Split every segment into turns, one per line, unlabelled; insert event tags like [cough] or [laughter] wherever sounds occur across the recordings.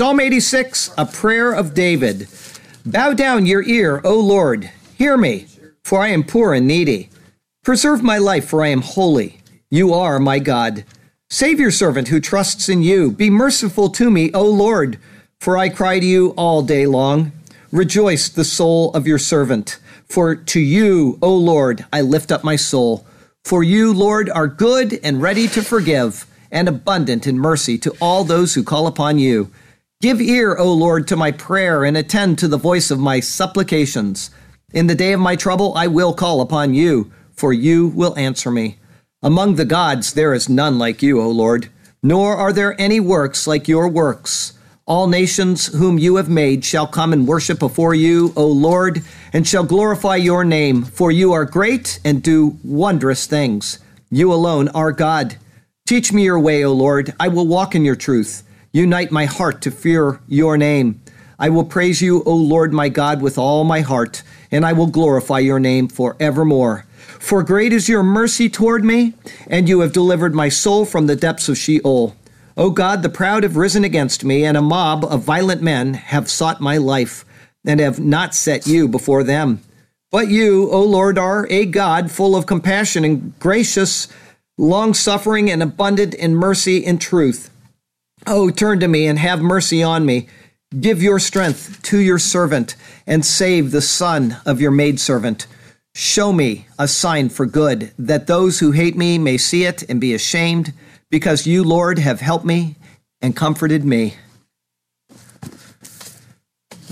Psalm 86, a prayer of David. Bow down your ear, O Lord. Hear me, for I am poor and needy. Preserve my life, for I am holy. You are my God. Save your servant who trusts in you. Be merciful to me, O Lord, for I cry to you all day long. Rejoice the soul of your servant. For to you, O Lord, I lift up my soul. For you, Lord, are good and ready to forgive, and abundant in mercy to all those who call upon you. Give ear, O Lord, to my prayer, and attend to the voice of my supplications. In the day of my trouble, I will call upon you, for you will answer me. Among the gods, there is none like you, O Lord, nor are there any works like your works. All nations whom you have made shall come and worship before you, O Lord, and shall glorify your name, for you are great and do wondrous things. You alone are God. Teach me your way, O Lord. I will walk in your truth. Unite my heart to fear your name. I will praise you, O Lord my God, with all my heart, and I will glorify your name forevermore. For great is your mercy toward me, and you have delivered my soul from the depths of Sheol. O God, the proud have risen against me, and a mob of violent men have sought my life, and have not set you before them. But you, O Lord, are a God full of compassion and gracious, long suffering, and abundant in mercy and truth. Oh, turn to me and have mercy on me. Give your strength to your servant and save the son of your maidservant. Show me a sign for good, that those who hate me may see it and be ashamed, because you, Lord, have helped me and comforted me.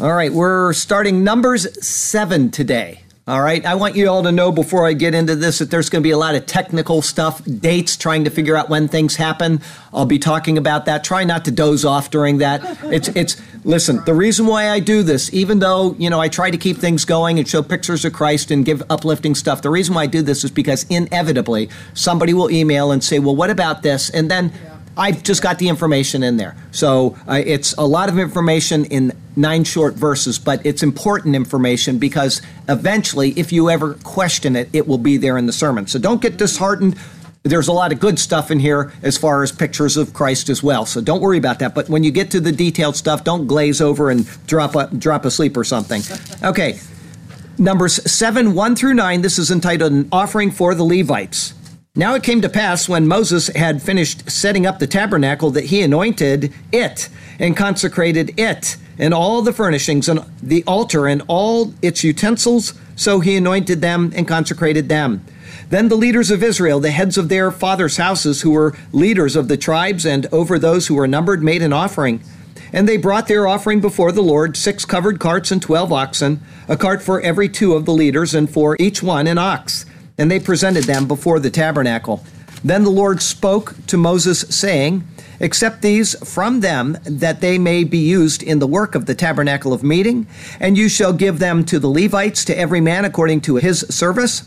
All right, we're starting Numbers 7 today. All right. I want you all to know before I get into this that there's going to be a lot of technical stuff, dates, trying to figure out when things happen. I'll be talking about that. Try not to doze off during that. It's, it's, listen, the reason why I do this, even though, you know, I try to keep things going and show pictures of Christ and give uplifting stuff, the reason why I do this is because inevitably somebody will email and say, well, what about this? And then, I've just got the information in there. So uh, it's a lot of information in nine short verses, but it's important information because eventually, if you ever question it, it will be there in the sermon. So don't get disheartened. There's a lot of good stuff in here as far as pictures of Christ as well. So don't worry about that. But when you get to the detailed stuff, don't glaze over and drop a, drop asleep or something. Okay. Numbers 7, 1 through 9. This is entitled An Offering for the Levites. Now it came to pass when Moses had finished setting up the tabernacle that he anointed it and consecrated it and all the furnishings and the altar and all its utensils. So he anointed them and consecrated them. Then the leaders of Israel, the heads of their fathers' houses, who were leaders of the tribes and over those who were numbered, made an offering. And they brought their offering before the Lord six covered carts and twelve oxen, a cart for every two of the leaders, and for each one an ox and they presented them before the tabernacle. Then the Lord spoke to Moses, saying, Accept these from them, that they may be used in the work of the tabernacle of meeting, and you shall give them to the Levites, to every man according to his service.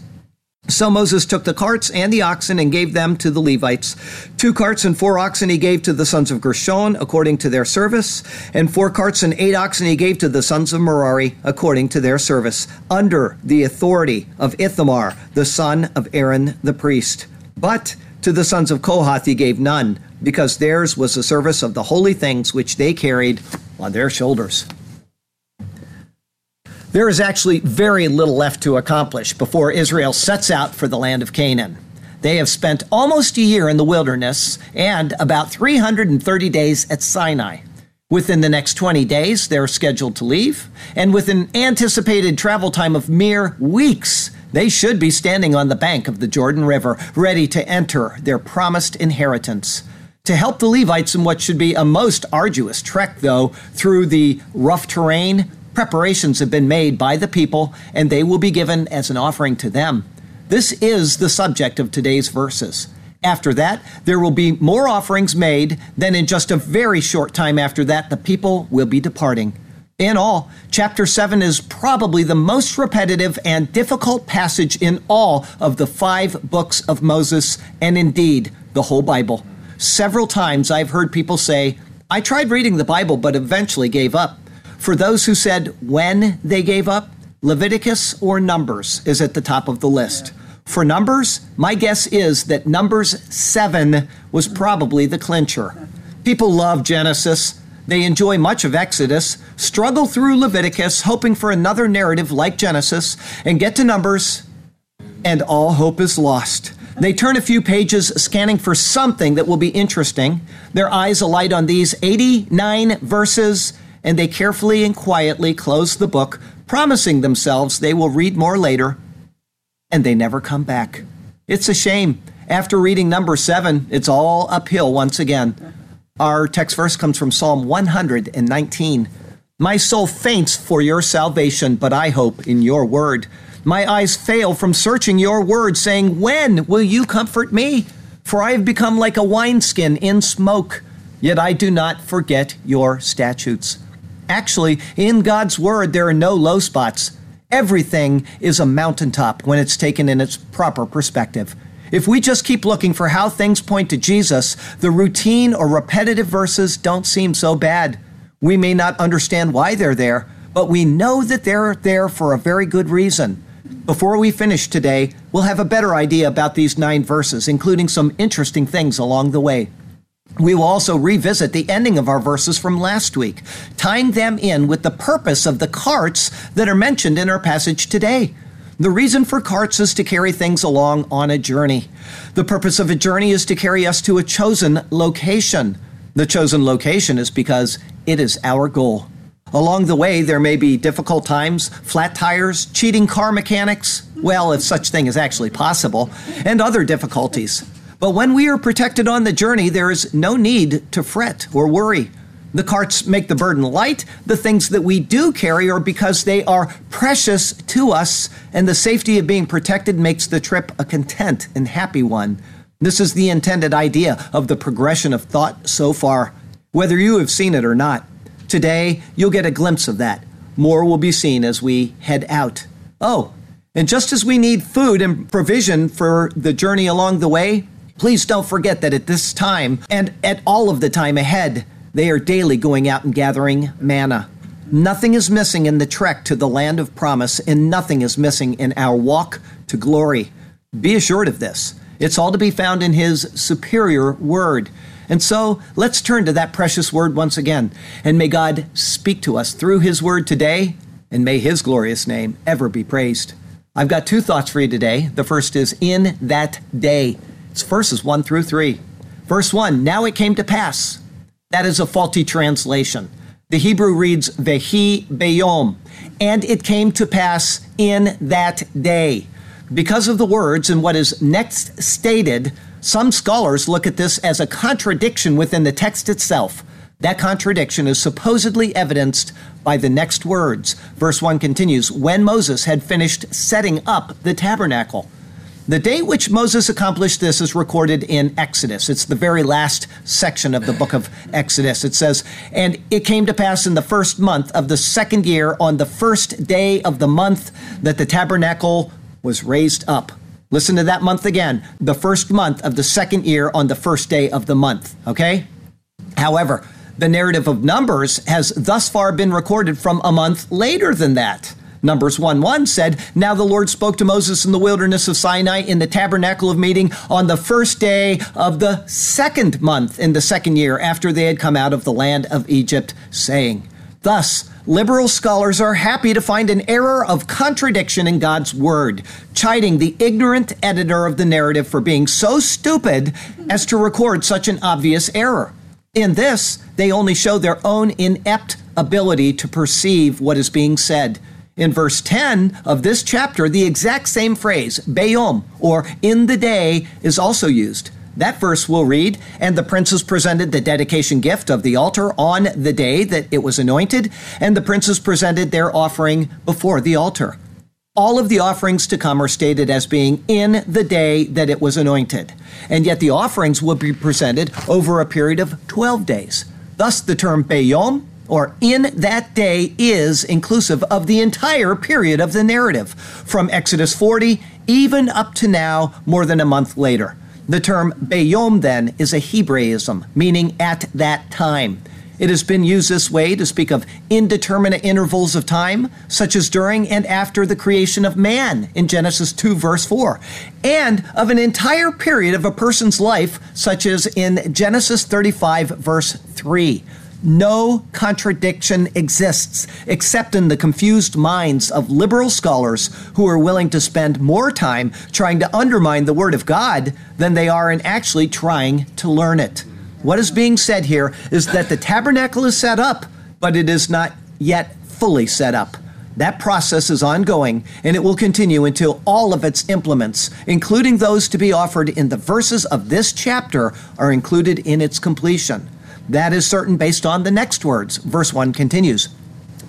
So Moses took the carts and the oxen and gave them to the Levites. Two carts and four oxen he gave to the sons of Gershon according to their service, and four carts and eight oxen he gave to the sons of Merari according to their service, under the authority of Ithamar, the son of Aaron the priest. But to the sons of Kohath he gave none, because theirs was the service of the holy things which they carried on their shoulders. There is actually very little left to accomplish before Israel sets out for the land of Canaan. They have spent almost a year in the wilderness and about 330 days at Sinai. Within the next 20 days, they're scheduled to leave, and with an anticipated travel time of mere weeks, they should be standing on the bank of the Jordan River, ready to enter their promised inheritance. To help the Levites in what should be a most arduous trek, though, through the rough terrain, Preparations have been made by the people, and they will be given as an offering to them. This is the subject of today's verses. After that, there will be more offerings made. Then, in just a very short time after that, the people will be departing. In all, chapter 7 is probably the most repetitive and difficult passage in all of the five books of Moses, and indeed, the whole Bible. Several times I've heard people say, I tried reading the Bible but eventually gave up. For those who said when they gave up, Leviticus or Numbers is at the top of the list. For Numbers, my guess is that Numbers 7 was probably the clincher. People love Genesis. They enjoy much of Exodus, struggle through Leviticus, hoping for another narrative like Genesis, and get to Numbers, and all hope is lost. They turn a few pages scanning for something that will be interesting, their eyes alight on these 89 verses, and they carefully and quietly close the book, promising themselves they will read more later, and they never come back. It's a shame. After reading number seven, it's all uphill once again. Our text verse comes from Psalm 119. My soul faints for your salvation, but I hope in your word. My eyes fail from searching your word, saying, When will you comfort me? For I have become like a wineskin in smoke, yet I do not forget your statutes. Actually, in God's word, there are no low spots. Everything is a mountaintop when it's taken in its proper perspective. If we just keep looking for how things point to Jesus, the routine or repetitive verses don't seem so bad. We may not understand why they're there, but we know that they're there for a very good reason. Before we finish today, we'll have a better idea about these nine verses, including some interesting things along the way. We will also revisit the ending of our verses from last week, tying them in with the purpose of the carts that are mentioned in our passage today. The reason for carts is to carry things along on a journey. The purpose of a journey is to carry us to a chosen location. The chosen location is because it is our goal. Along the way, there may be difficult times, flat tires, cheating car mechanics, well, if such thing is actually possible, and other difficulties. But when we are protected on the journey, there is no need to fret or worry. The carts make the burden light. The things that we do carry are because they are precious to us, and the safety of being protected makes the trip a content and happy one. This is the intended idea of the progression of thought so far, whether you have seen it or not. Today, you'll get a glimpse of that. More will be seen as we head out. Oh, and just as we need food and provision for the journey along the way, please don't forget that at this time and at all of the time ahead, they are daily going out and gathering manna. Nothing is missing in the trek to the land of promise, and nothing is missing in our walk to glory. Be assured of this. It's all to be found in His superior word. And so let's turn to that precious word once again. And may God speak to us through His word today, and may His glorious name ever be praised. I've got two thoughts for you today. The first is in that day. It's verses 1 through 3. Verse 1 Now it came to pass that is a faulty translation. The Hebrew reads Vehi Beyom, and it came to pass in that day. Because of the words and what is next stated, some scholars look at this as a contradiction within the text itself. That contradiction is supposedly evidenced by the next words. Verse 1 continues When Moses had finished setting up the tabernacle. The date which Moses accomplished this is recorded in Exodus. It's the very last section of the book of Exodus. It says, And it came to pass in the first month of the second year, on the first day of the month, that the tabernacle was raised up. Listen to that month again. The first month of the second year, on the first day of the month. Okay? However, the narrative of Numbers has thus far been recorded from a month later than that. Numbers 1 1 said, Now the Lord spoke to Moses in the wilderness of Sinai in the tabernacle of meeting on the first day of the second month in the second year after they had come out of the land of Egypt, saying, Thus, liberal scholars are happy to find an error of contradiction in God's word, chiding the ignorant editor of the narrative for being so stupid as to record such an obvious error. In this, they only show their own inept ability to perceive what is being said. In verse 10 of this chapter, the exact same phrase, Bayom, or in the day, is also used. That verse will read, And the princes presented the dedication gift of the altar on the day that it was anointed, and the princes presented their offering before the altar. All of the offerings to come are stated as being in the day that it was anointed, and yet the offerings will be presented over a period of 12 days. Thus, the term Bayom or in that day is inclusive of the entire period of the narrative, from Exodus 40 even up to now, more than a month later. The term Bayom then is a Hebraism, meaning at that time. It has been used this way to speak of indeterminate intervals of time, such as during and after the creation of man in Genesis 2, verse 4, and of an entire period of a person's life, such as in Genesis 35, verse 3. No contradiction exists except in the confused minds of liberal scholars who are willing to spend more time trying to undermine the Word of God than they are in actually trying to learn it. What is being said here is that the tabernacle is set up, but it is not yet fully set up. That process is ongoing and it will continue until all of its implements, including those to be offered in the verses of this chapter, are included in its completion. That is certain based on the next words. Verse 1 continues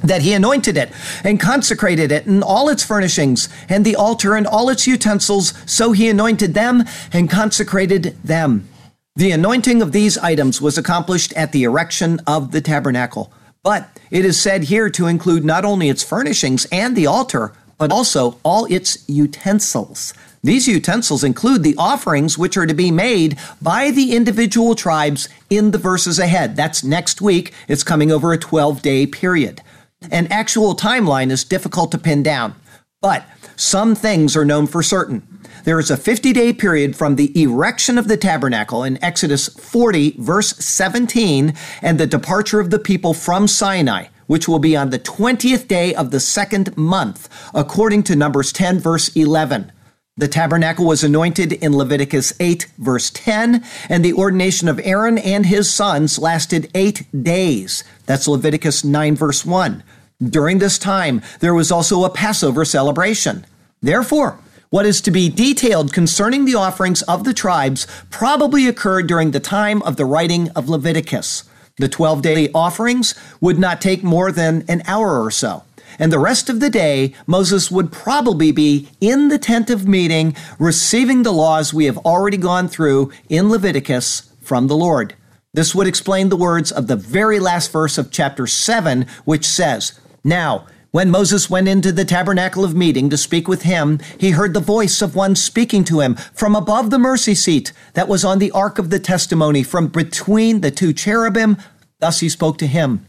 that he anointed it and consecrated it and all its furnishings and the altar and all its utensils. So he anointed them and consecrated them. The anointing of these items was accomplished at the erection of the tabernacle. But it is said here to include not only its furnishings and the altar, but also all its utensils. These utensils include the offerings which are to be made by the individual tribes in the verses ahead. That's next week. It's coming over a 12 day period. An actual timeline is difficult to pin down, but some things are known for certain. There is a 50 day period from the erection of the tabernacle in Exodus 40, verse 17, and the departure of the people from Sinai, which will be on the 20th day of the second month, according to Numbers 10, verse 11. The tabernacle was anointed in Leviticus 8, verse 10, and the ordination of Aaron and his sons lasted eight days. That's Leviticus 9, verse 1. During this time, there was also a Passover celebration. Therefore, what is to be detailed concerning the offerings of the tribes probably occurred during the time of the writing of Leviticus. The 12 day offerings would not take more than an hour or so. And the rest of the day, Moses would probably be in the tent of meeting, receiving the laws we have already gone through in Leviticus from the Lord. This would explain the words of the very last verse of chapter 7, which says, Now, when Moses went into the tabernacle of meeting to speak with him, he heard the voice of one speaking to him from above the mercy seat that was on the ark of the testimony, from between the two cherubim. Thus he spoke to him.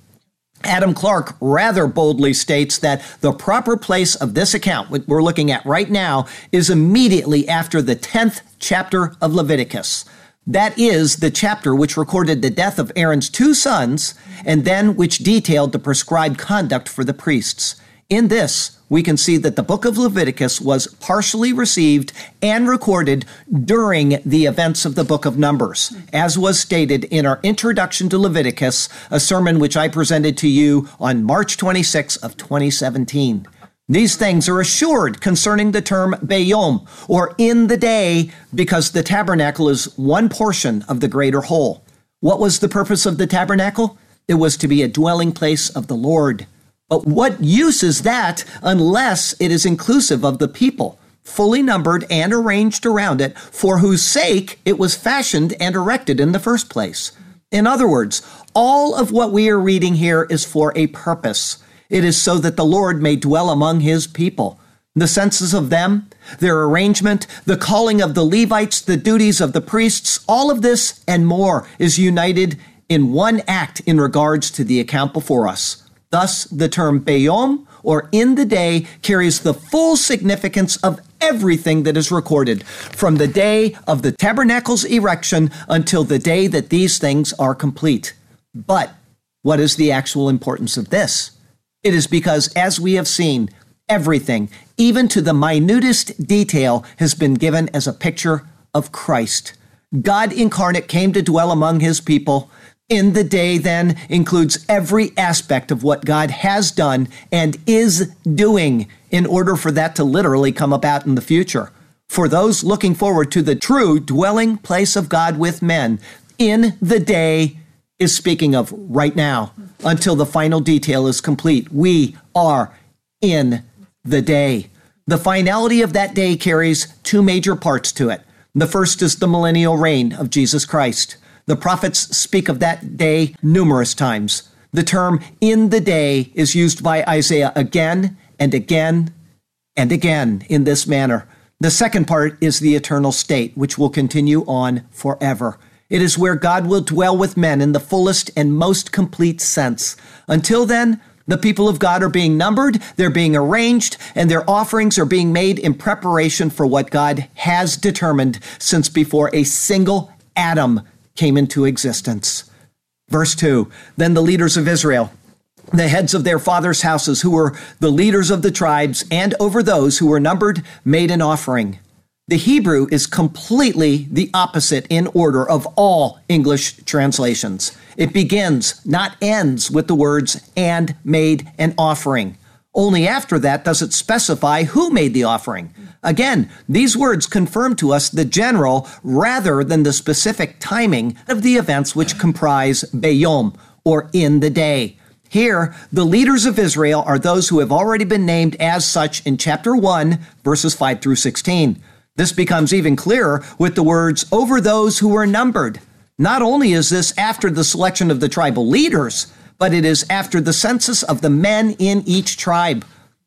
Adam Clarke rather boldly states that the proper place of this account, what we're looking at right now, is immediately after the 10th chapter of Leviticus. That is the chapter which recorded the death of Aaron's two sons and then which detailed the prescribed conduct for the priests. In this, we can see that the book of Leviticus was partially received and recorded during the events of the book of Numbers, as was stated in our introduction to Leviticus, a sermon which I presented to you on March 26 of 2017. These things are assured concerning the term Bayom, or in the day, because the tabernacle is one portion of the greater whole. What was the purpose of the tabernacle? It was to be a dwelling place of the Lord. But what use is that unless it is inclusive of the people, fully numbered and arranged around it, for whose sake it was fashioned and erected in the first place? In other words, all of what we are reading here is for a purpose. It is so that the Lord may dwell among his people. The census of them, their arrangement, the calling of the Levites, the duties of the priests, all of this and more is united in one act in regards to the account before us. Thus, the term Bayom, or in the day, carries the full significance of everything that is recorded, from the day of the tabernacle's erection until the day that these things are complete. But what is the actual importance of this? It is because, as we have seen, everything, even to the minutest detail, has been given as a picture of Christ. God incarnate came to dwell among his people. In the day, then, includes every aspect of what God has done and is doing in order for that to literally come about in the future. For those looking forward to the true dwelling place of God with men, in the day is speaking of right now until the final detail is complete. We are in the day. The finality of that day carries two major parts to it. The first is the millennial reign of Jesus Christ. The prophets speak of that day numerous times. The term in the day is used by Isaiah again and again and again in this manner. The second part is the eternal state, which will continue on forever. It is where God will dwell with men in the fullest and most complete sense. Until then, the people of God are being numbered, they're being arranged, and their offerings are being made in preparation for what God has determined since before a single atom came into existence. Verse 2 Then the leaders of Israel, the heads of their fathers' houses, who were the leaders of the tribes, and over those who were numbered, made an offering. The Hebrew is completely the opposite in order of all English translations. It begins, not ends, with the words and made an offering. Only after that does it specify who made the offering. Again, these words confirm to us the general rather than the specific timing of the events which comprise Bayom, or in the day. Here, the leaders of Israel are those who have already been named as such in chapter 1, verses 5 through 16. This becomes even clearer with the words, over those who were numbered. Not only is this after the selection of the tribal leaders, but it is after the census of the men in each tribe.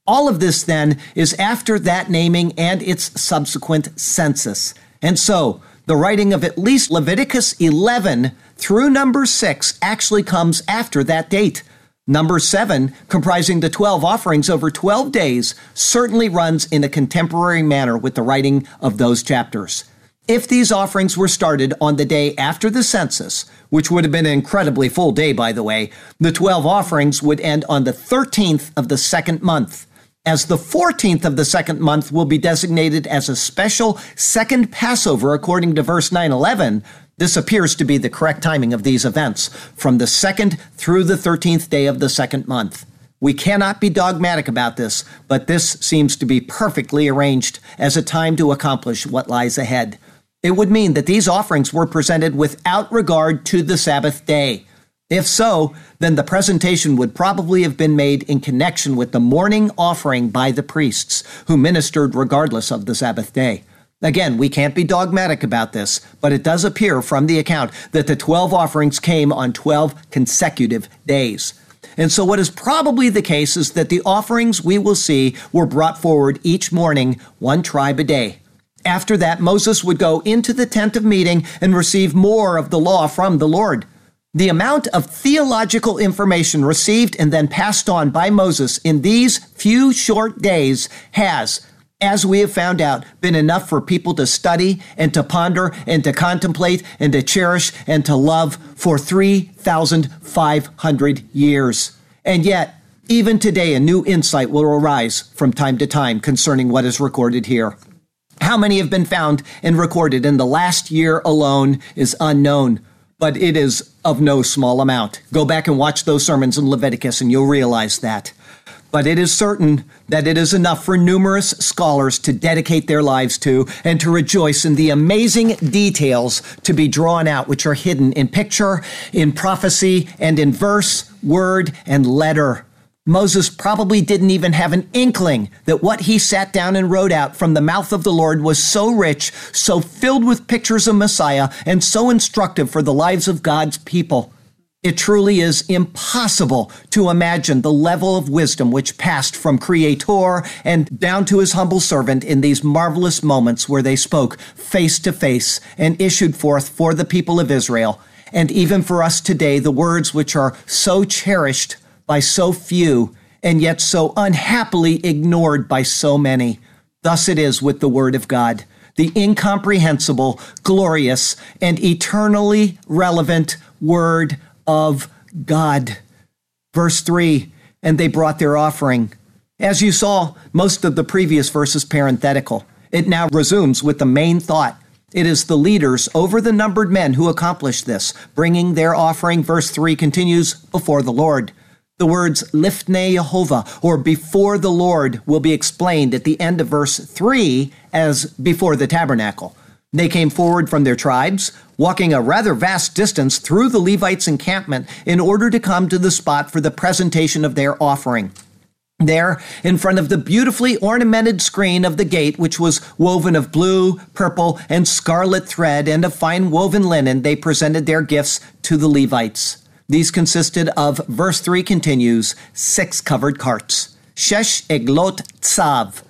All of this then is after that naming and its subsequent census. And so, the writing of at least Leviticus 11 through number 6 actually comes after that date. Number seven, comprising the 12 offerings over 12 days, certainly runs in a contemporary manner with the writing of those chapters. If these offerings were started on the day after the census, which would have been an incredibly full day, by the way, the 12 offerings would end on the 13th of the second month. As the 14th of the second month will be designated as a special second Passover according to verse 911, this appears to be the correct timing of these events, from the second through the 13th day of the second month. We cannot be dogmatic about this, but this seems to be perfectly arranged as a time to accomplish what lies ahead. It would mean that these offerings were presented without regard to the Sabbath day. If so, then the presentation would probably have been made in connection with the morning offering by the priests, who ministered regardless of the Sabbath day. Again, we can't be dogmatic about this, but it does appear from the account that the 12 offerings came on 12 consecutive days. And so, what is probably the case is that the offerings we will see were brought forward each morning, one tribe a day. After that, Moses would go into the tent of meeting and receive more of the law from the Lord. The amount of theological information received and then passed on by Moses in these few short days has, as we have found out, been enough for people to study and to ponder and to contemplate and to cherish and to love for 3,500 years. And yet, even today, a new insight will arise from time to time concerning what is recorded here. How many have been found and recorded in the last year alone is unknown, but it is of no small amount. Go back and watch those sermons in Leviticus and you'll realize that but it is certain that it is enough for numerous scholars to dedicate their lives to and to rejoice in the amazing details to be drawn out, which are hidden in picture, in prophecy, and in verse, word, and letter. Moses probably didn't even have an inkling that what he sat down and wrote out from the mouth of the Lord was so rich, so filled with pictures of Messiah, and so instructive for the lives of God's people. It truly is impossible to imagine the level of wisdom which passed from Creator and down to his humble servant in these marvelous moments where they spoke face to face and issued forth for the people of Israel, and even for us today, the words which are so cherished by so few and yet so unhappily ignored by so many. Thus it is with the Word of God the incomprehensible, glorious, and eternally relevant Word of God. Verse 3 And they brought their offering. As you saw, most of the previous verse is parenthetical. It now resumes with the main thought. It is the leaders over the numbered men who accomplish this, bringing their offering. Verse 3 continues before the Lord. The words Lifnei Jehovah, or before the Lord, will be explained at the end of verse 3 as before the tabernacle. They came forward from their tribes, walking a rather vast distance through the Levites' encampment in order to come to the spot for the presentation of their offering. There, in front of the beautifully ornamented screen of the gate, which was woven of blue, purple, and scarlet thread and of fine woven linen, they presented their gifts to the Levites. These consisted of, verse 3 continues, six covered carts. Shesh eglot tsav.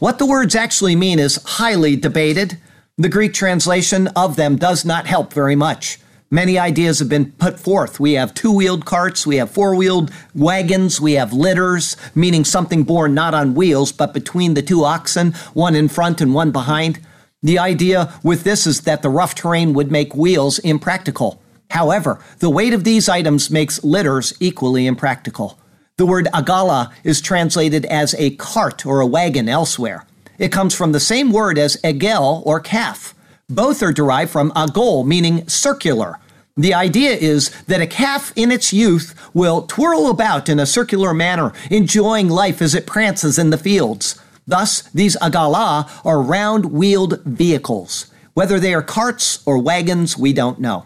What the words actually mean is highly debated. The Greek translation of them does not help very much. Many ideas have been put forth. We have two wheeled carts, we have four wheeled wagons, we have litters, meaning something borne not on wheels, but between the two oxen, one in front and one behind. The idea with this is that the rough terrain would make wheels impractical. However, the weight of these items makes litters equally impractical. The word agala is translated as a cart or a wagon elsewhere. It comes from the same word as egel or calf. Both are derived from agol, meaning circular. The idea is that a calf in its youth will twirl about in a circular manner, enjoying life as it prances in the fields. Thus, these agala are round wheeled vehicles. Whether they are carts or wagons, we don't know.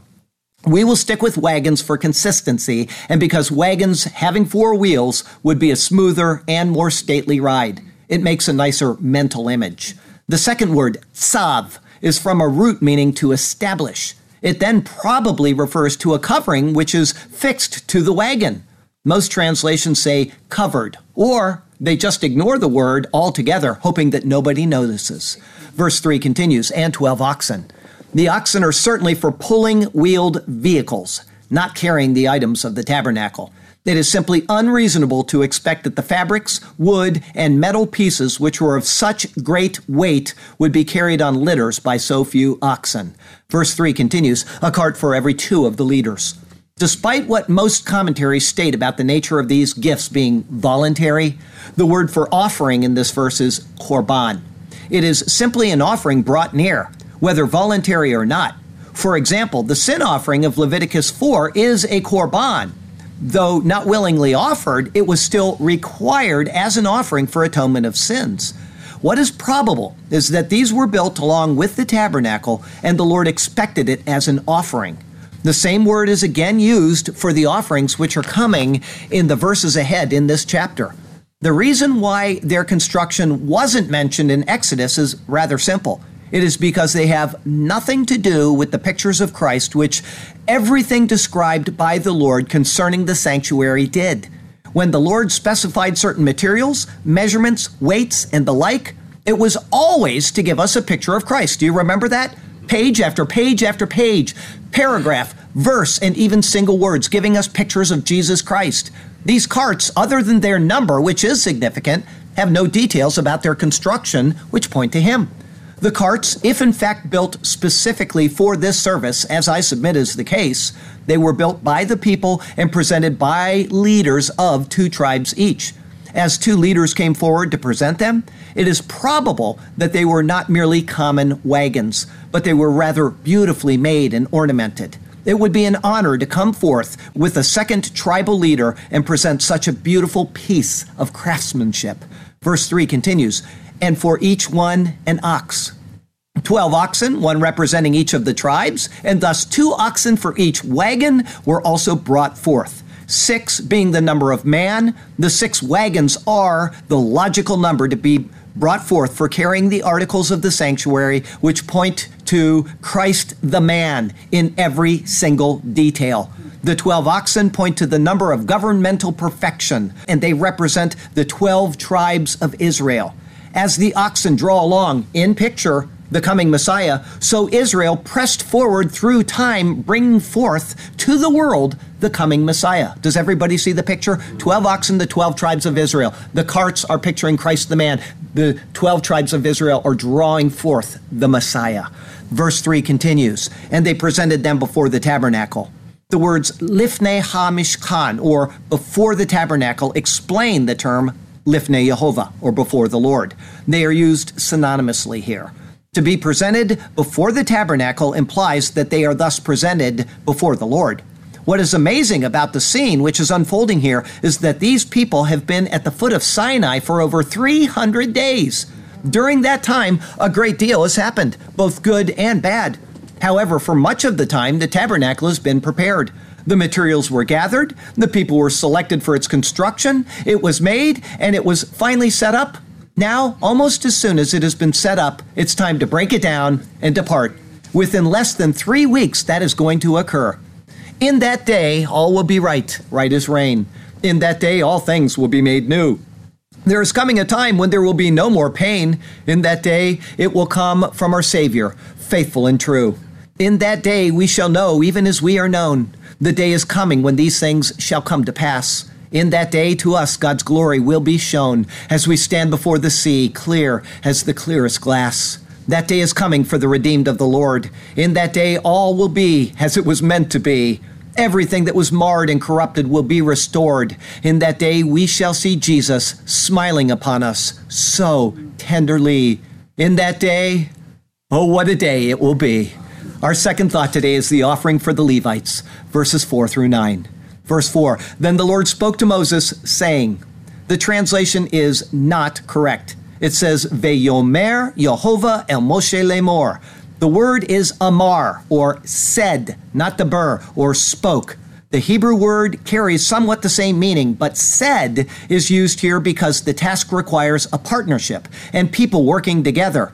We will stick with wagons for consistency and because wagons having four wheels would be a smoother and more stately ride. It makes a nicer mental image. The second word, tsav, is from a root meaning to establish. It then probably refers to a covering which is fixed to the wagon. Most translations say covered, or they just ignore the word altogether, hoping that nobody notices. Verse 3 continues, and 12 oxen. The oxen are certainly for pulling wheeled vehicles, not carrying the items of the tabernacle. It is simply unreasonable to expect that the fabrics, wood, and metal pieces which were of such great weight would be carried on litters by so few oxen. Verse 3 continues, a cart for every two of the leaders. Despite what most commentaries state about the nature of these gifts being voluntary, the word for offering in this verse is korban. It is simply an offering brought near, whether voluntary or not. For example, the sin offering of Leviticus 4 is a korban. Though not willingly offered, it was still required as an offering for atonement of sins. What is probable is that these were built along with the tabernacle, and the Lord expected it as an offering. The same word is again used for the offerings which are coming in the verses ahead in this chapter. The reason why their construction wasn't mentioned in Exodus is rather simple. It is because they have nothing to do with the pictures of Christ, which everything described by the Lord concerning the sanctuary did. When the Lord specified certain materials, measurements, weights, and the like, it was always to give us a picture of Christ. Do you remember that? Page after page after page, paragraph, verse, and even single words, giving us pictures of Jesus Christ. These carts, other than their number, which is significant, have no details about their construction, which point to Him. The carts, if in fact built specifically for this service, as I submit is the case, they were built by the people and presented by leaders of two tribes each. As two leaders came forward to present them, it is probable that they were not merely common wagons, but they were rather beautifully made and ornamented. It would be an honor to come forth with a second tribal leader and present such a beautiful piece of craftsmanship. Verse 3 continues, and for each one an ox. Twelve oxen, one representing each of the tribes, and thus two oxen for each wagon were also brought forth. Six being the number of man, the six wagons are the logical number to be brought forth for carrying the articles of the sanctuary, which point to Christ the man in every single detail. The 12 oxen point to the number of governmental perfection, and they represent the 12 tribes of Israel. As the oxen draw along in picture, the coming Messiah, so Israel pressed forward through time, bringing forth to the world the coming Messiah. Does everybody see the picture? 12 oxen, the 12 tribes of Israel. The carts are picturing Christ the man. The 12 tribes of Israel are drawing forth the Messiah. Verse 3 continues, and they presented them before the tabernacle. The words lifnei ha-mishkan, or before the tabernacle, explain the term lifnei Yehovah, or before the Lord. They are used synonymously here. To be presented before the tabernacle implies that they are thus presented before the Lord. What is amazing about the scene which is unfolding here is that these people have been at the foot of Sinai for over 300 days. During that time, a great deal has happened, both good and bad. However, for much of the time, the tabernacle has been prepared. The materials were gathered, the people were selected for its construction, it was made, and it was finally set up now, almost as soon as it has been set up, it's time to break it down and depart. Within less than three weeks, that is going to occur. In that day, all will be right, right as rain. In that day, all things will be made new. There is coming a time when there will be no more pain. In that day, it will come from our Savior, faithful and true. In that day, we shall know, even as we are known. The day is coming when these things shall come to pass. In that day, to us, God's glory will be shown as we stand before the sea, clear as the clearest glass. That day is coming for the redeemed of the Lord. In that day, all will be as it was meant to be. Everything that was marred and corrupted will be restored. In that day, we shall see Jesus smiling upon us so tenderly. In that day, oh, what a day it will be. Our second thought today is the offering for the Levites, verses 4 through 9. Verse 4 Then the Lord spoke to Moses, saying, The translation is not correct. It says, Veyomer Yehovah El Moshe Lemor. The word is amar, or said, not dabar, or spoke. The Hebrew word carries somewhat the same meaning, but said is used here because the task requires a partnership and people working together.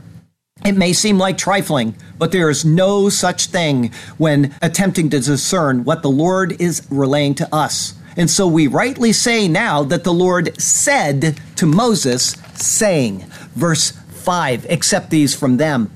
It may seem like trifling, but there is no such thing when attempting to discern what the Lord is relaying to us. And so we rightly say now that the Lord said to Moses, saying, verse 5, accept these from them.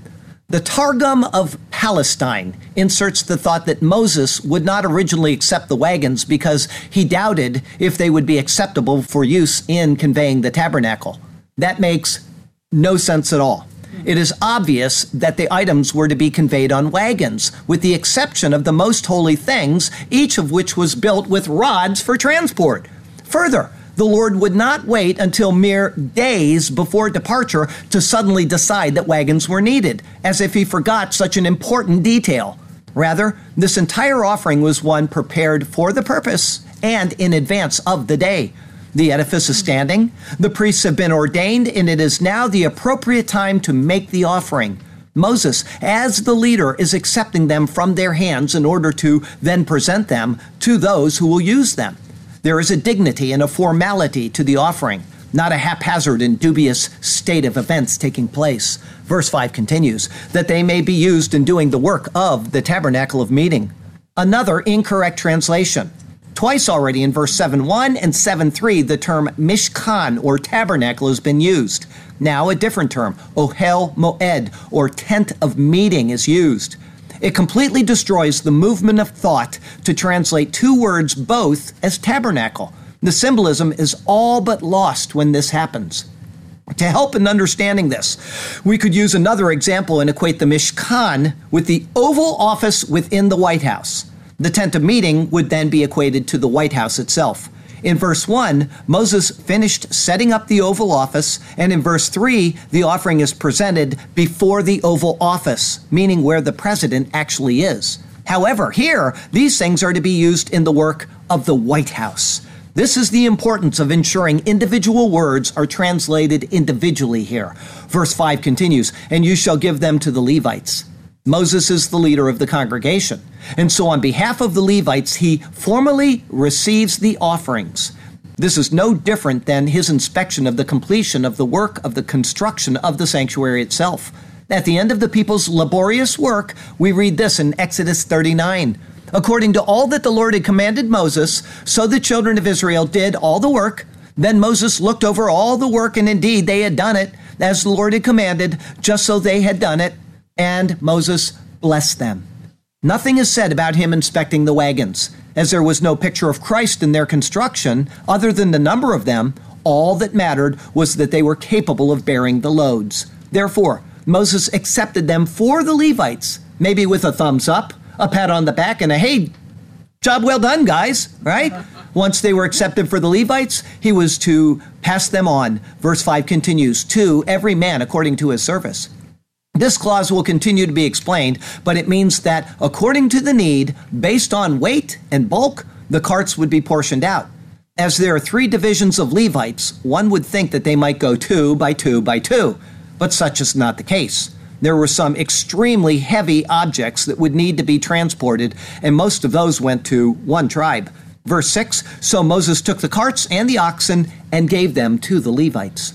The Targum of Palestine inserts the thought that Moses would not originally accept the wagons because he doubted if they would be acceptable for use in conveying the tabernacle. That makes no sense at all. It is obvious that the items were to be conveyed on wagons, with the exception of the most holy things, each of which was built with rods for transport. Further, the Lord would not wait until mere days before departure to suddenly decide that wagons were needed, as if he forgot such an important detail. Rather, this entire offering was one prepared for the purpose and in advance of the day. The edifice is hmm. standing, the priests have been ordained, and it is now the appropriate time to make the offering. Moses, as the leader, is accepting them from their hands in order to then present them to those who will use them. There is a dignity and a formality to the offering, not a haphazard and dubious state of events taking place. Verse 5 continues, that they may be used in doing the work of the tabernacle of meeting. Another incorrect translation. Twice already in verse 7 1 and 7 3, the term mishkan or tabernacle has been used. Now a different term, ohel moed or tent of meeting is used. It completely destroys the movement of thought to translate two words both as tabernacle. The symbolism is all but lost when this happens. To help in understanding this, we could use another example and equate the Mishkan with the Oval Office within the White House. The tent of meeting would then be equated to the White House itself. In verse 1, Moses finished setting up the Oval Office, and in verse 3, the offering is presented before the Oval Office, meaning where the president actually is. However, here, these things are to be used in the work of the White House. This is the importance of ensuring individual words are translated individually here. Verse 5 continues, And you shall give them to the Levites. Moses is the leader of the congregation. And so, on behalf of the Levites, he formally receives the offerings. This is no different than his inspection of the completion of the work of the construction of the sanctuary itself. At the end of the people's laborious work, we read this in Exodus 39. According to all that the Lord had commanded Moses, so the children of Israel did all the work. Then Moses looked over all the work, and indeed they had done it as the Lord had commanded, just so they had done it and Moses blessed them. Nothing is said about him inspecting the wagons, as there was no picture of Christ in their construction, other than the number of them. All that mattered was that they were capable of bearing the loads. Therefore, Moses accepted them for the Levites, maybe with a thumbs up, a pat on the back, and a hey, job well done, guys, right? [laughs] Once they were accepted for the Levites, he was to pass them on. Verse 5 continues, to every man according to his service. This clause will continue to be explained, but it means that according to the need, based on weight and bulk, the carts would be portioned out. As there are three divisions of Levites, one would think that they might go two by two by two, but such is not the case. There were some extremely heavy objects that would need to be transported, and most of those went to one tribe. Verse 6 So Moses took the carts and the oxen and gave them to the Levites.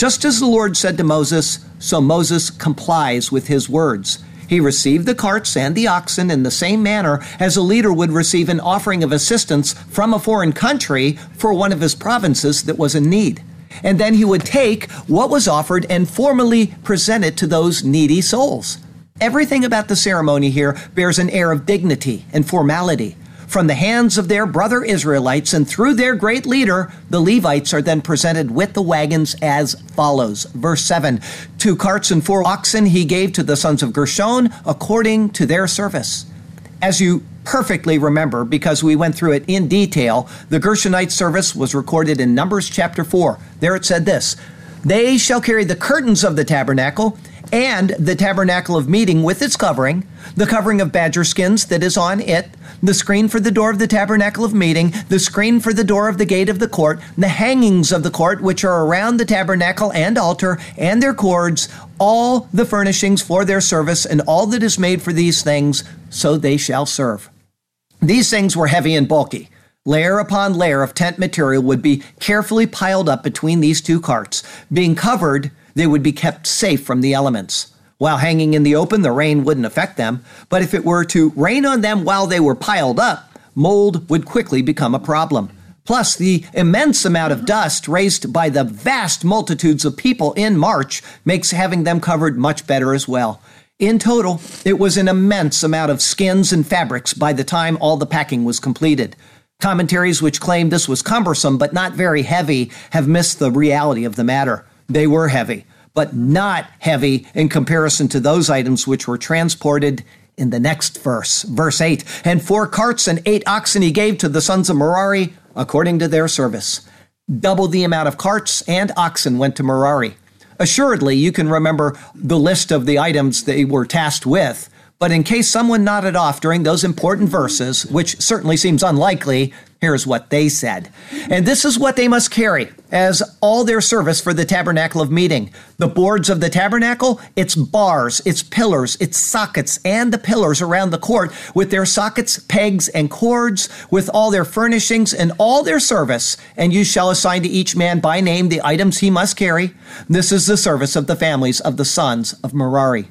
Just as the Lord said to Moses, so Moses complies with his words. He received the carts and the oxen in the same manner as a leader would receive an offering of assistance from a foreign country for one of his provinces that was in need. And then he would take what was offered and formally present it to those needy souls. Everything about the ceremony here bears an air of dignity and formality from the hands of their brother Israelites, and through their great leader, the Levites are then presented with the wagons as follows. Verse 7 Two carts and four oxen he gave to the sons of Gershon according to their service. As you perfectly remember, because we went through it in detail, the Gershonite service was recorded in Numbers chapter 4. There it said this They shall carry the curtains of the tabernacle and the tabernacle of meeting with its covering, the covering of badger skins that is on it, the screen for the door of the tabernacle of meeting, the screen for the door of the gate of the court, the hangings of the court which are around the tabernacle and altar, and their cords, all the furnishings for their service, and all that is made for these things, so they shall serve. These things were heavy and bulky. Layer upon layer of tent material would be carefully piled up between these two carts. Being covered, they would be kept safe from the elements. While hanging in the open, the rain wouldn't affect them, but if it were to rain on them while they were piled up, mold would quickly become a problem. Plus, the immense amount of dust raised by the vast multitudes of people in March makes having them covered much better as well. In total, it was an immense amount of skins and fabrics by the time all the packing was completed. Commentaries which claim this was cumbersome but not very heavy have missed the reality of the matter. They were heavy but not heavy in comparison to those items which were transported in the next verse, verse 8. And four carts and eight oxen he gave to the sons of Merari according to their service. Double the amount of carts and oxen went to Merari. Assuredly, you can remember the list of the items they were tasked with, but in case someone nodded off during those important verses, which certainly seems unlikely, Here's what they said. And this is what they must carry as all their service for the tabernacle of meeting. The boards of the tabernacle, its bars, its pillars, its sockets, and the pillars around the court with their sockets, pegs, and cords, with all their furnishings and all their service. And you shall assign to each man by name the items he must carry. This is the service of the families of the sons of Merari.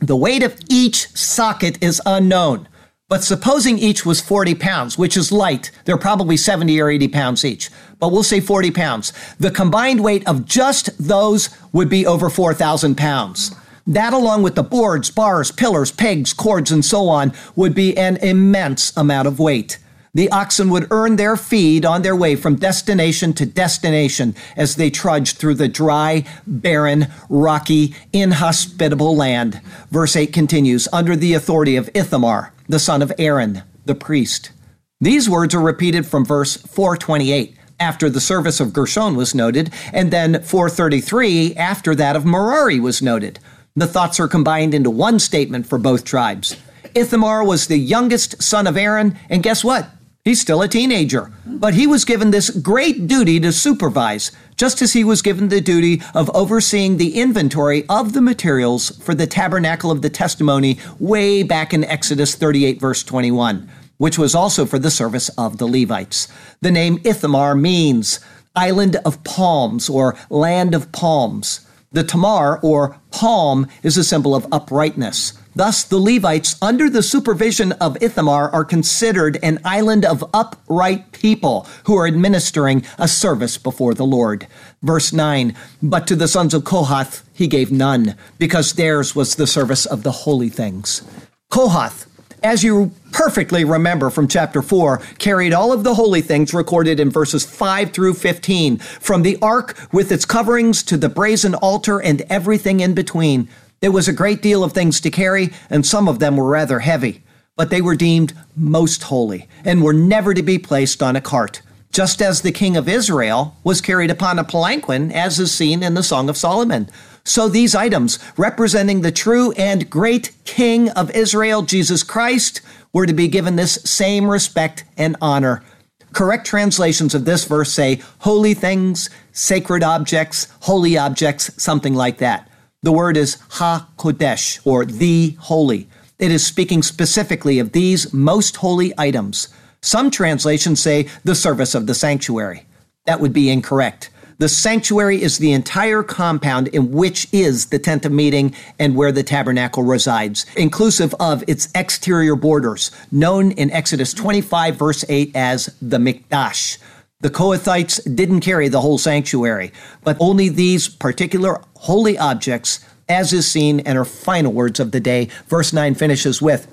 The weight of each socket is unknown. But supposing each was 40 pounds, which is light, they're probably 70 or 80 pounds each, but we'll say 40 pounds. The combined weight of just those would be over 4,000 pounds. That, along with the boards, bars, pillars, pegs, cords, and so on, would be an immense amount of weight. The oxen would earn their feed on their way from destination to destination as they trudged through the dry, barren, rocky, inhospitable land. Verse 8 continues, under the authority of Ithamar, the son of Aaron, the priest. These words are repeated from verse 428 after the service of Gershon was noted, and then 433 after that of Merari was noted. The thoughts are combined into one statement for both tribes. Ithamar was the youngest son of Aaron, and guess what? He's still a teenager, but he was given this great duty to supervise, just as he was given the duty of overseeing the inventory of the materials for the tabernacle of the testimony way back in Exodus 38, verse 21, which was also for the service of the Levites. The name Ithamar means island of palms or land of palms. The tamar or palm is a symbol of uprightness. Thus, the Levites, under the supervision of Ithamar, are considered an island of upright people who are administering a service before the Lord. Verse 9 But to the sons of Kohath he gave none, because theirs was the service of the holy things. Kohath, as you perfectly remember from chapter 4, carried all of the holy things recorded in verses 5 through 15, from the ark with its coverings to the brazen altar and everything in between. It was a great deal of things to carry, and some of them were rather heavy, but they were deemed most holy and were never to be placed on a cart, just as the king of Israel was carried upon a palanquin, as is seen in the Song of Solomon. So these items, representing the true and great King of Israel, Jesus Christ, were to be given this same respect and honor. Correct translations of this verse say holy things, sacred objects, holy objects, something like that. The word is Ha Kodesh, or the holy. It is speaking specifically of these most holy items. Some translations say the service of the sanctuary. That would be incorrect. The sanctuary is the entire compound in which is the tent of meeting and where the tabernacle resides, inclusive of its exterior borders, known in Exodus 25, verse 8 as the Mikdash. The Kohathites didn't carry the whole sanctuary, but only these particular holy objects, as is seen in our final words of the day. Verse 9 finishes with,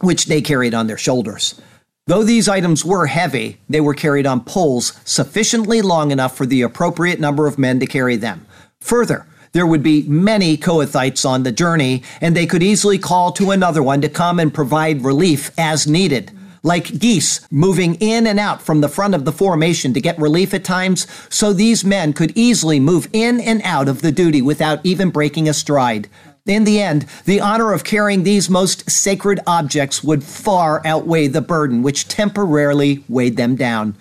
which they carried on their shoulders. Though these items were heavy, they were carried on poles sufficiently long enough for the appropriate number of men to carry them. Further, there would be many Kohathites on the journey, and they could easily call to another one to come and provide relief as needed. Like geese moving in and out from the front of the formation to get relief at times, so these men could easily move in and out of the duty without even breaking a stride. In the end, the honor of carrying these most sacred objects would far outweigh the burden which temporarily weighed them down.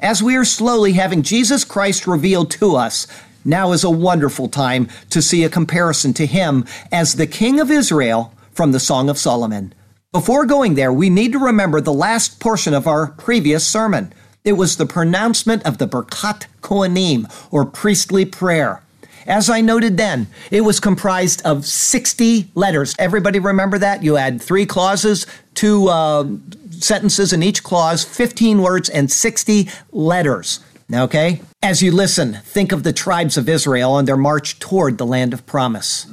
As we are slowly having Jesus Christ revealed to us, now is a wonderful time to see a comparison to him as the King of Israel from the Song of Solomon. Before going there, we need to remember the last portion of our previous sermon. It was the pronouncement of the Berkat Kohanim, or priestly prayer. As I noted then, it was comprised of 60 letters. Everybody remember that? You had three clauses, two uh, sentences in each clause, 15 words, and 60 letters. Okay? As you listen, think of the tribes of Israel on their march toward the land of promise.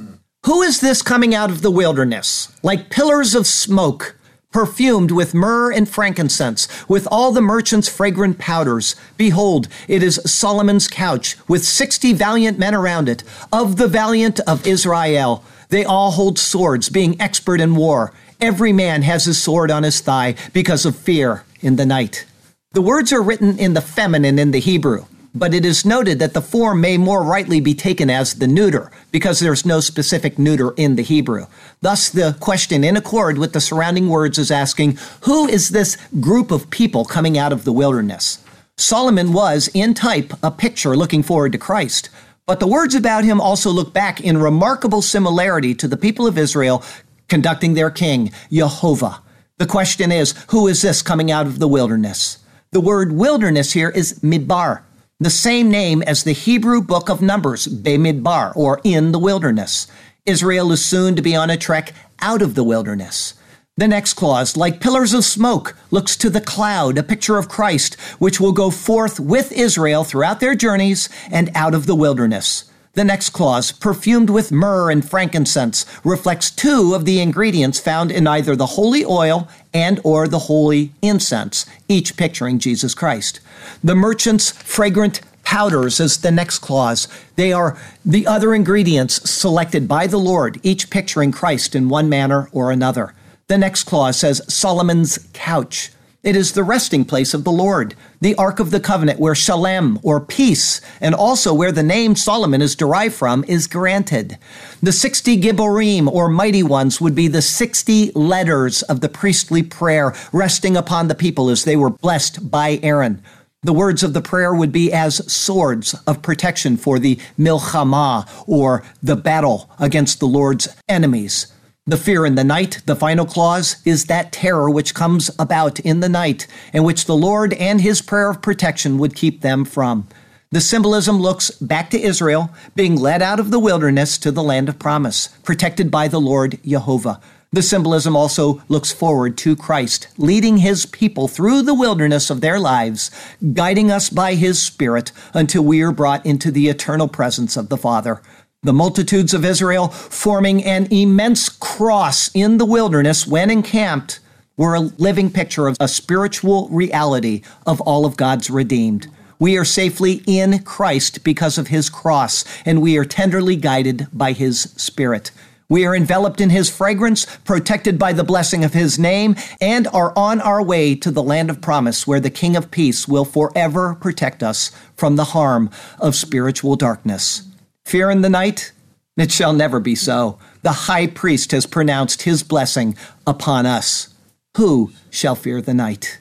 Who is this coming out of the wilderness? Like pillars of smoke perfumed with myrrh and frankincense, with all the merchants' fragrant powders. Behold, it is Solomon's couch, with sixty valiant men around it, of the valiant of Israel. They all hold swords, being expert in war. Every man has his sword on his thigh because of fear in the night. The words are written in the feminine in the Hebrew but it is noted that the form may more rightly be taken as the neuter, because there's no specific neuter in the Hebrew. Thus, the question, in accord with the surrounding words, is asking who is this group of people coming out of the wilderness? Solomon was, in type, a picture looking forward to Christ. But the words about him also look back in remarkable similarity to the people of Israel conducting their king, Jehovah. The question is, who is this coming out of the wilderness? The word wilderness here is midbar, the same name as the Hebrew book of Numbers, Bemidbar, or in the wilderness. Israel is soon to be on a trek out of the wilderness. The next clause, like pillars of smoke, looks to the cloud, a picture of Christ, which will go forth with Israel throughout their journeys and out of the wilderness. The next clause, perfumed with myrrh and frankincense, reflects two of the ingredients found in either the holy oil and or the holy incense, each picturing Jesus Christ. The merchant's fragrant powders is the next clause. They are the other ingredients selected by the Lord, each picturing Christ in one manner or another. The next clause says Solomon's couch. It is the resting place of the Lord, the Ark of the Covenant, where shalem, or peace, and also where the name Solomon is derived from, is granted. The 60 Gibborim, or mighty ones, would be the 60 letters of the priestly prayer resting upon the people as they were blessed by Aaron. The words of the prayer would be as swords of protection for the milchama, or the battle against the Lord's enemies. The fear in the night, the final clause, is that terror which comes about in the night, and which the Lord and his prayer of protection would keep them from. The symbolism looks back to Israel being led out of the wilderness to the land of promise, protected by the Lord Jehovah. The symbolism also looks forward to Christ, leading his people through the wilderness of their lives, guiding us by his Spirit until we are brought into the eternal presence of the Father. The multitudes of Israel, forming an immense cross in the wilderness when encamped, were a living picture of a spiritual reality of all of God's redeemed. We are safely in Christ because of his cross, and we are tenderly guided by his Spirit. We are enveloped in his fragrance, protected by the blessing of his name, and are on our way to the land of promise where the King of Peace will forever protect us from the harm of spiritual darkness. Fear in the night? It shall never be so. The high priest has pronounced his blessing upon us. Who shall fear the night?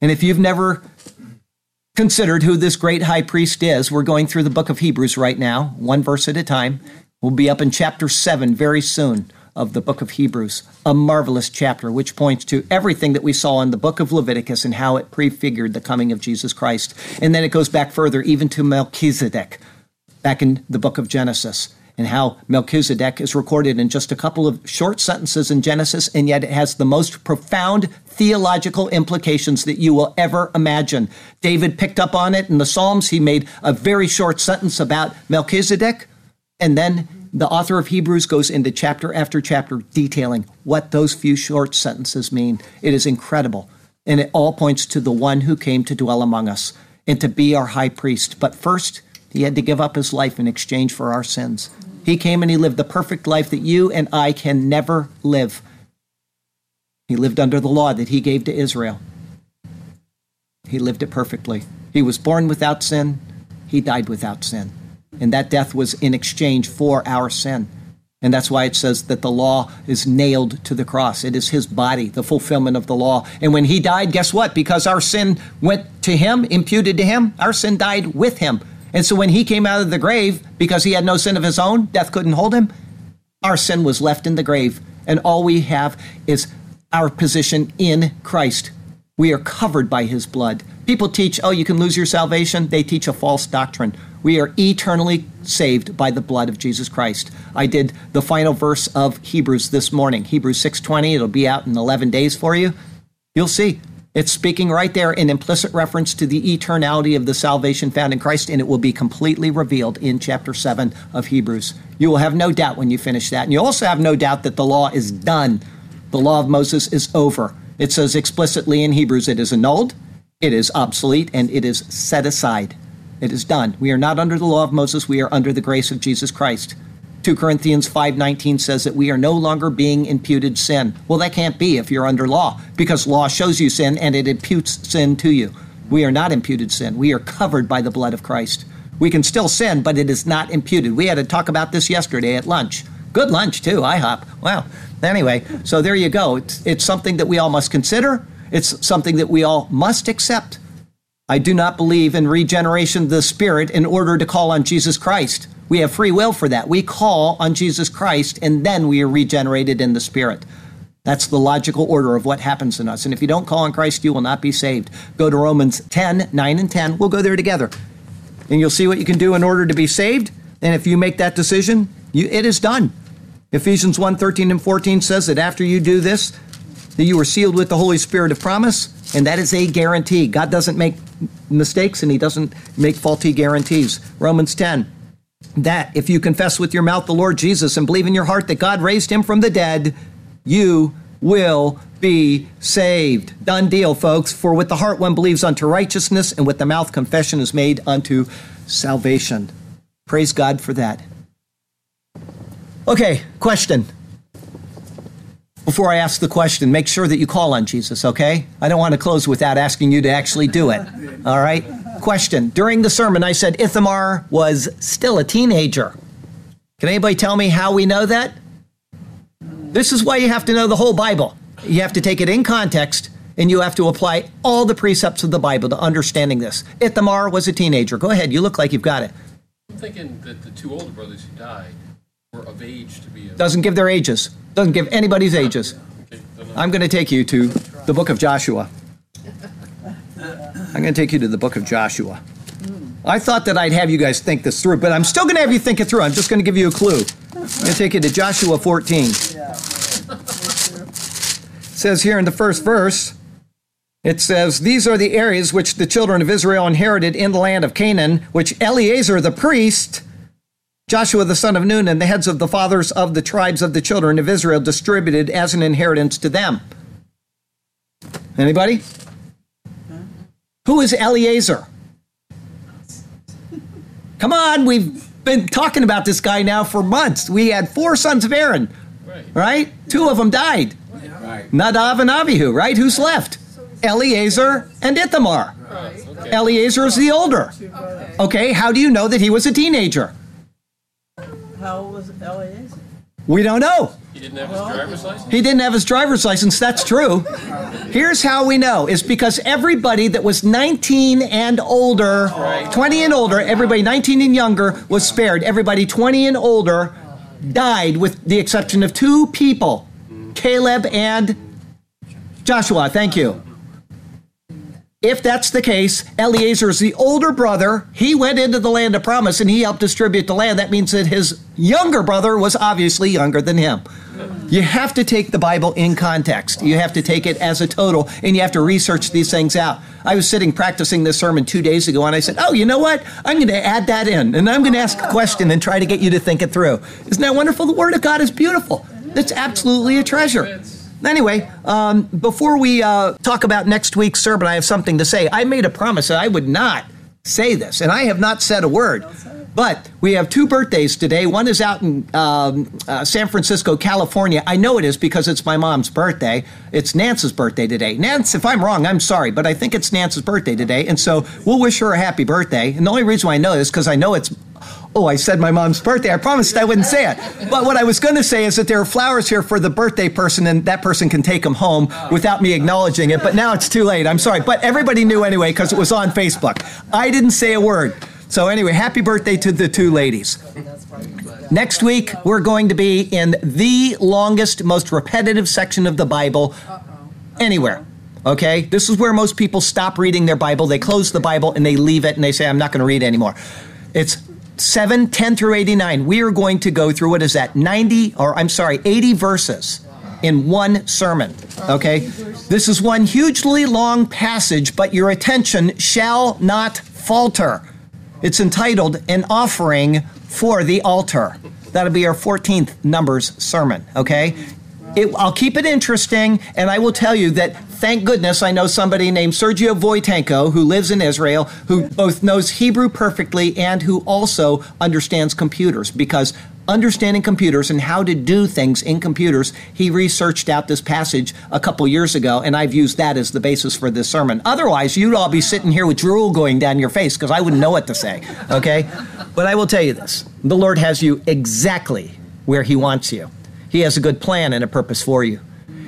And if you've never considered who this great high priest is, we're going through the book of Hebrews right now, one verse at a time. We'll be up in chapter 7 very soon. of the book of Hebrews, a marvelous chapter which points to everything that we saw in the book of Leviticus and how it prefigured the coming of Jesus Christ. And then it goes back further, even to Melchizedek, back in the book of Genesis and how Melchizedek is recorded in just a couple of short sentences in Genesis, and yet it has the most profound theological implications that you will ever imagine. David picked up on it in the Psalms. He made a very short sentence about Melchizedek, and then the author of Hebrews goes into chapter after chapter detailing what those few short sentences mean. It is incredible. And it all points to the one who came to dwell among us and to be our high priest. But first, he had to give up his life in exchange for our sins. He came and he lived the perfect life that you and I can never live. He lived under the law that he gave to Israel. He lived it perfectly. He was born without sin. He died without sin. And that death was in exchange for our sin. And that's why it says that the law is nailed to the cross. It is his body, the fulfillment of the law. And when he died, guess what? Because our sin went to him, imputed to him, our sin died with him. And so when he came out of the grave, because he had no sin of his own, death couldn't hold him, our sin was left in the grave. And all we have is our position in Christ. We are covered by his blood. People teach, oh, you can lose your salvation. They teach a false doctrine. We are eternally saved by the blood of Jesus Christ. I did the final verse of Hebrews this morning, Hebrews 6:20. It'll be out in 11 days for you. You'll see it's speaking right there in implicit reference to the eternality of the salvation found in Christ, and it will be completely revealed in chapter 7 of Hebrews. You will have no doubt when you finish that. And you also have no doubt that the law is done. The law of Moses is over. It says explicitly in Hebrews it is annulled, it is obsolete, and it is set aside. It is done. We are not under the law of Moses, we are under the grace of Jesus Christ. 2 Corinthians 5:19 says that we are no longer being imputed sin. Well, that can't be if you're under law because law shows you sin and it imputes sin to you. We are not imputed sin. We are covered by the blood of Christ. We can still sin, but it is not imputed. We had to talk about this yesterday at lunch. Good lunch too, IHOP. Wow. Anyway, so there you go. It's, it's something that we all must consider. It's something that we all must accept. I do not believe in regeneration of the Spirit in order to call on Jesus Christ. We have free will for that. We call on Jesus Christ and then we are regenerated in the Spirit. That's the logical order of what happens in us. And if you don't call on Christ, you will not be saved. Go to Romans 10, 9, and 10. We'll go there together. And you'll see what you can do in order to be saved. And if you make that decision, you, it is done. Ephesians 1, 13 and 14 says that after you do this, that you are sealed with the Holy Spirit of promise, and that is a guarantee. God doesn't make mistakes and he doesn't make faulty guarantees. Romans 10, that if you confess with your mouth the Lord Jesus and believe in your heart that God raised him from the dead, you will be saved. Done deal, folks. For with the heart one believes unto righteousness, and with the mouth confession is made unto salvation. Praise God for that. Okay, question. Before I ask the question, make sure that you call on Jesus, okay? I don't want to close without asking you to actually do it. [laughs] All right? question. During the sermon, I said Ithamar was still a teenager. Can anybody tell me how we know that? This is why you have to know the whole Bible. You have to take it in context and you have to apply all the precepts of the Bible to understanding this. Ithamar was a teenager. Go ahead, you look like you've got it.
I'm thinking that the two older brothers who died were of age to be. A...
Doesn't give their ages, doesn't give anybody's ages. I'm going to take you to the book of Joshua. I'm going to take you to the book of Joshua. I thought that I'd have you guys think this through, but I'm still going to have you think it through. I'm just going to give you a clue. I'm going to take you to Joshua 14. It says here in the first verse, it says, These are the areas which the children of Israel inherited in the land of Canaan, which Eleazar the priest, Joshua the son of Nun, and the heads of the fathers of the tribes of the children of Israel distributed as an inheritance to them. Anybody? Who is Eleazar? Come on, we've been talking about this guy now for months. We had four sons of Aaron, right? right? Two of them died. Right. Nadav and Avihu, right? Who's left? Eleazar and Ithamar. Right. Okay. Eleazar is the older. Okay. okay, how do you know that he was a teenager?
How old was Eleazar?
We don't know.
He didn't have his driver's license?
He didn't have his driver's license, that's true. Here's how we know is because everybody that was 19 and older, 20 and older, everybody 19 and younger was spared. Everybody 20 and older died with the exception of two people Caleb and Joshua. Thank you. If that's the case, Eleazar is the older brother. He went into the land of promise and he helped distribute the land. That means that his younger brother was obviously younger than him. You have to take the Bible in context. You have to take it as a total and you have to research these things out. I was sitting practicing this sermon two days ago and I said, Oh, you know what? I'm going to add that in and I'm going to ask a question and try to get you to think it through. Isn't that wonderful? The Word of God is beautiful. It's absolutely a treasure. Anyway, um, before we uh, talk about next week's sermon, I have something to say. I made a promise that I would not say this, and I have not said a word. But we have two birthdays today. One is out in um, uh, San Francisco, California. I know it is because it's my mom's birthday. It's Nance's birthday today. Nance, if I'm wrong, I'm sorry, but I think it's Nance's birthday today. And so we'll wish her a happy birthday. And the only reason why I know this is because I know it's Oh, I said my mom's birthday. I promised I wouldn't say it. But what I was going to say is that there are flowers here for the birthday person, and that person can take them home without me acknowledging it. But now it's too late. I'm sorry. But everybody knew anyway because it was on Facebook. I didn't say a word. So, anyway, happy birthday to the two ladies. Next week, we're going to be in the longest, most repetitive section of the Bible anywhere. Okay? This is where most people stop reading their Bible. They close the Bible and they leave it and they say, I'm not going to read anymore. It's 7, 10 through 89. We are going to go through, what is that, 90, or I'm sorry, 80 verses in one sermon. Okay? This is one hugely long passage, but your attention shall not falter. It's entitled An Offering for the Altar. That'll be our 14th Numbers sermon, okay? It, I'll keep it interesting, and I will tell you that thank goodness I know somebody named Sergio Voitenko who lives in Israel, who both knows Hebrew perfectly and who also understands computers. Because understanding computers and how to do things in computers, he researched out this passage a couple years ago, and I've used that as the basis for this sermon. Otherwise, you'd all be sitting here with drool going down your face because I wouldn't know what to say, okay? But I will tell you this the Lord has you exactly where He wants you. He has a good plan and a purpose for you.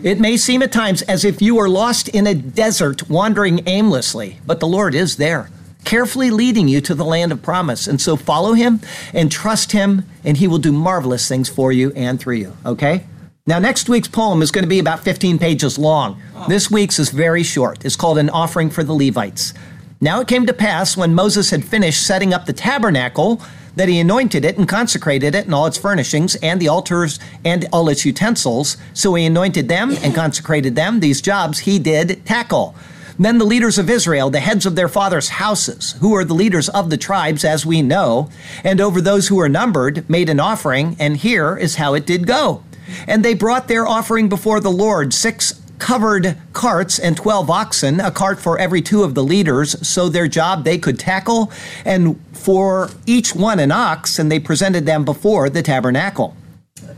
It may seem at times as if you are lost in a desert wandering aimlessly, but the Lord is there, carefully leading you to the land of promise. And so follow Him and trust Him, and He will do marvelous things for you and through you, okay? Now, next week's poem is going to be about 15 pages long. Oh. This week's is very short. It's called An Offering for the Levites. Now it came to pass when Moses had finished setting up the tabernacle that he anointed it and consecrated it and all its furnishings and the altars and all its utensils. So he anointed them and consecrated them. These jobs he did tackle. Then the leaders of Israel, the heads of their fathers' houses, who are the leaders of the tribes, as we know, and over those who are numbered, made an offering, and here is how it did go. And they brought their offering before the Lord, six covered carts and 12 oxen, a cart for every two of the leaders, so their job they could tackle, and for each one an ox, and they presented them before the tabernacle.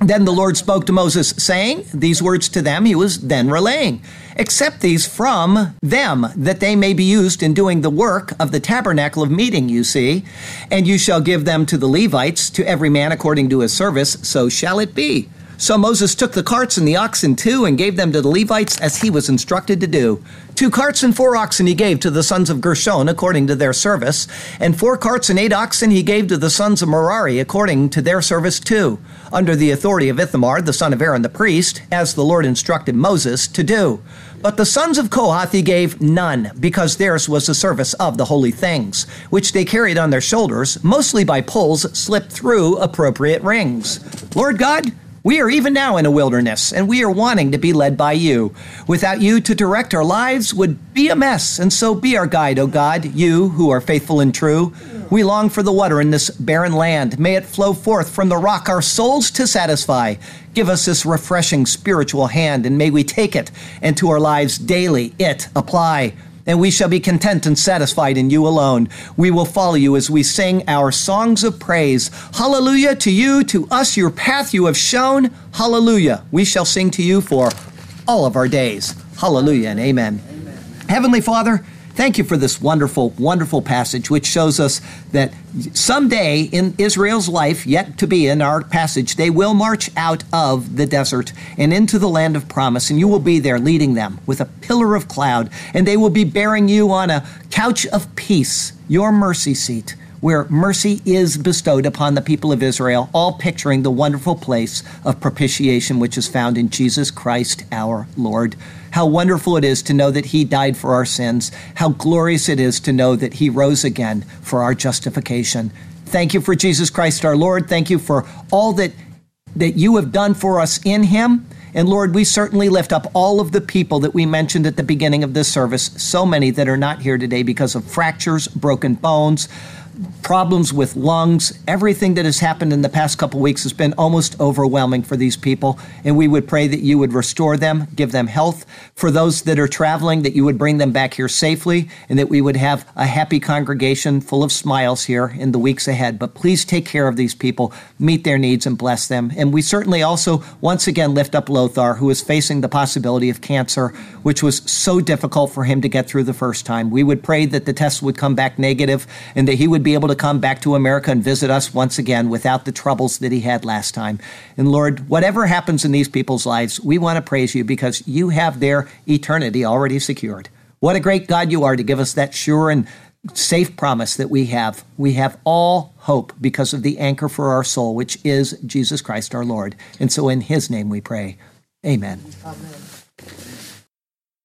Then the Lord spoke to Moses, saying, These words to them he was then relaying. Accept these from them, that they may be used in doing the work of the tabernacle of meeting, you see. And you shall give them to the Levites, to every man according to his service, so shall it be. So Moses took the carts and the oxen too, and gave them to the Levites as he was instructed to do. Two carts and four oxen he gave to the sons of Gershon according to their service, and four carts and eight oxen he gave to the sons of Merari according to their service too, under the authority of Ithamar, the son of Aaron the priest, as the Lord instructed Moses to do. But the sons of Kohath he gave none, because theirs was the service of the holy things, which they carried on their shoulders, mostly by poles slipped through appropriate rings. Lord God, we are even now in a wilderness, and we are wanting to be led by you. Without you to direct our lives would be a mess, and so be our guide, O God, you who are faithful and true. We long for the water in this barren land. May it flow forth from the rock our souls to satisfy. Give us this refreshing spiritual hand, and may we take it and to our lives daily it apply and we shall be content and satisfied in you alone. We will follow you as we sing our songs of praise. Hallelujah to you, to us, your path you have shown. Hallelujah. We shall sing to you for all of our days. Hallelujah and amen. amen. Heavenly Father, Thank you for this wonderful, wonderful passage, which shows us that someday in Israel's life, yet to be in our passage, they will march out of the desert and into the land of promise, and you will be there leading them with a pillar of cloud, and they will be bearing you on a couch of peace, your mercy seat where mercy is bestowed upon the people of Israel, all picturing the wonderful place of propitiation which is found in Jesus Christ our Lord. How wonderful it is to know that He died for our sins. How glorious it is to know that He rose again for our justification. Thank you for Jesus Christ our Lord. Thank you for all that, that you have done for us in Him. And Lord, we certainly lift up all of the people that we mentioned at the beginning of this service, so many that are not here today because of fractures, broken bones, problems with lungs. Everything that has happened in the past couple weeks has been almost overwhelming for these people. And we would pray that you would restore them, give them health. For those that are traveling, that you would bring them back here safely, and that we would have a happy congregation full of smiles here in the weeks ahead. But please take care of these people, meet their needs, and bless them. And we certainly also once again lift up Lothar, who is facing the possibility of cancer, which was so difficult for him to get through the first time. We would pray that the test would come back negative and that he would be able to come back to America and visit us once again without the troubles that he had last time. And Lord, whatever happens in these people's lives, we want to praise you because you have their eternity already secured. What a great God you are to give us that sure and safe promise that we have. We have all hope because of the anchor for our soul, which is Jesus Christ our Lord. And so in his name we pray. Amen.
Amen.